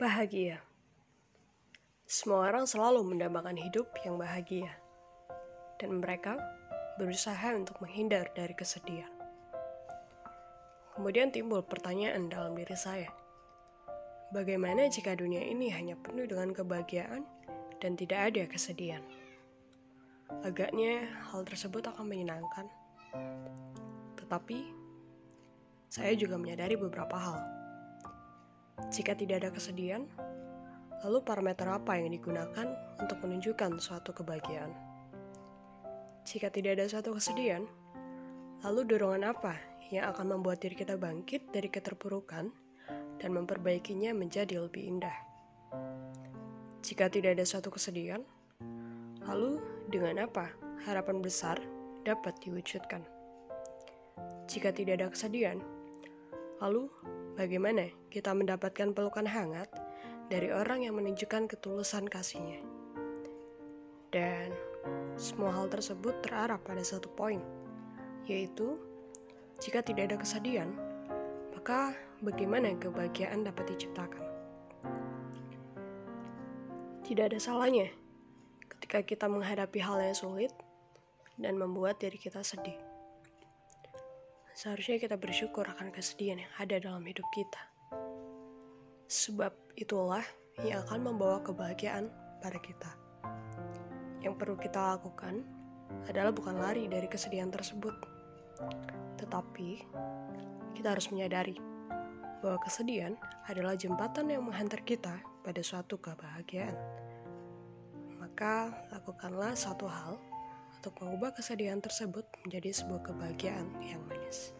Bahagia. Semua orang selalu mendambakan hidup yang bahagia. Dan mereka berusaha untuk menghindar dari kesedihan. Kemudian timbul pertanyaan dalam diri saya. Bagaimana jika dunia ini hanya penuh dengan kebahagiaan dan tidak ada kesedihan? Agaknya hal tersebut akan menyenangkan. Tetapi, saya juga menyadari beberapa hal jika tidak ada kesedihan, lalu parameter apa yang digunakan untuk menunjukkan suatu kebahagiaan? Jika tidak ada suatu kesedihan, lalu dorongan apa yang akan membuat diri kita bangkit dari keterpurukan dan memperbaikinya menjadi lebih indah? Jika tidak ada suatu kesedihan, lalu dengan apa harapan besar dapat diwujudkan? Jika tidak ada kesedihan, lalu Bagaimana kita mendapatkan pelukan hangat dari orang yang menunjukkan ketulusan kasihnya? Dan semua hal tersebut terarah pada satu poin, yaitu jika tidak ada kesedihan, maka bagaimana kebahagiaan dapat diciptakan? Tidak ada salahnya ketika kita menghadapi hal yang sulit dan membuat diri kita sedih. Seharusnya kita bersyukur akan kesedihan yang ada dalam hidup kita. Sebab itulah yang akan membawa kebahagiaan pada kita. Yang perlu kita lakukan adalah bukan lari dari kesedihan tersebut, tetapi kita harus menyadari bahwa kesedihan adalah jembatan yang menghantar kita pada suatu kebahagiaan. Maka, lakukanlah satu hal untuk mengubah kesedihan tersebut menjadi sebuah kebahagiaan yang manis.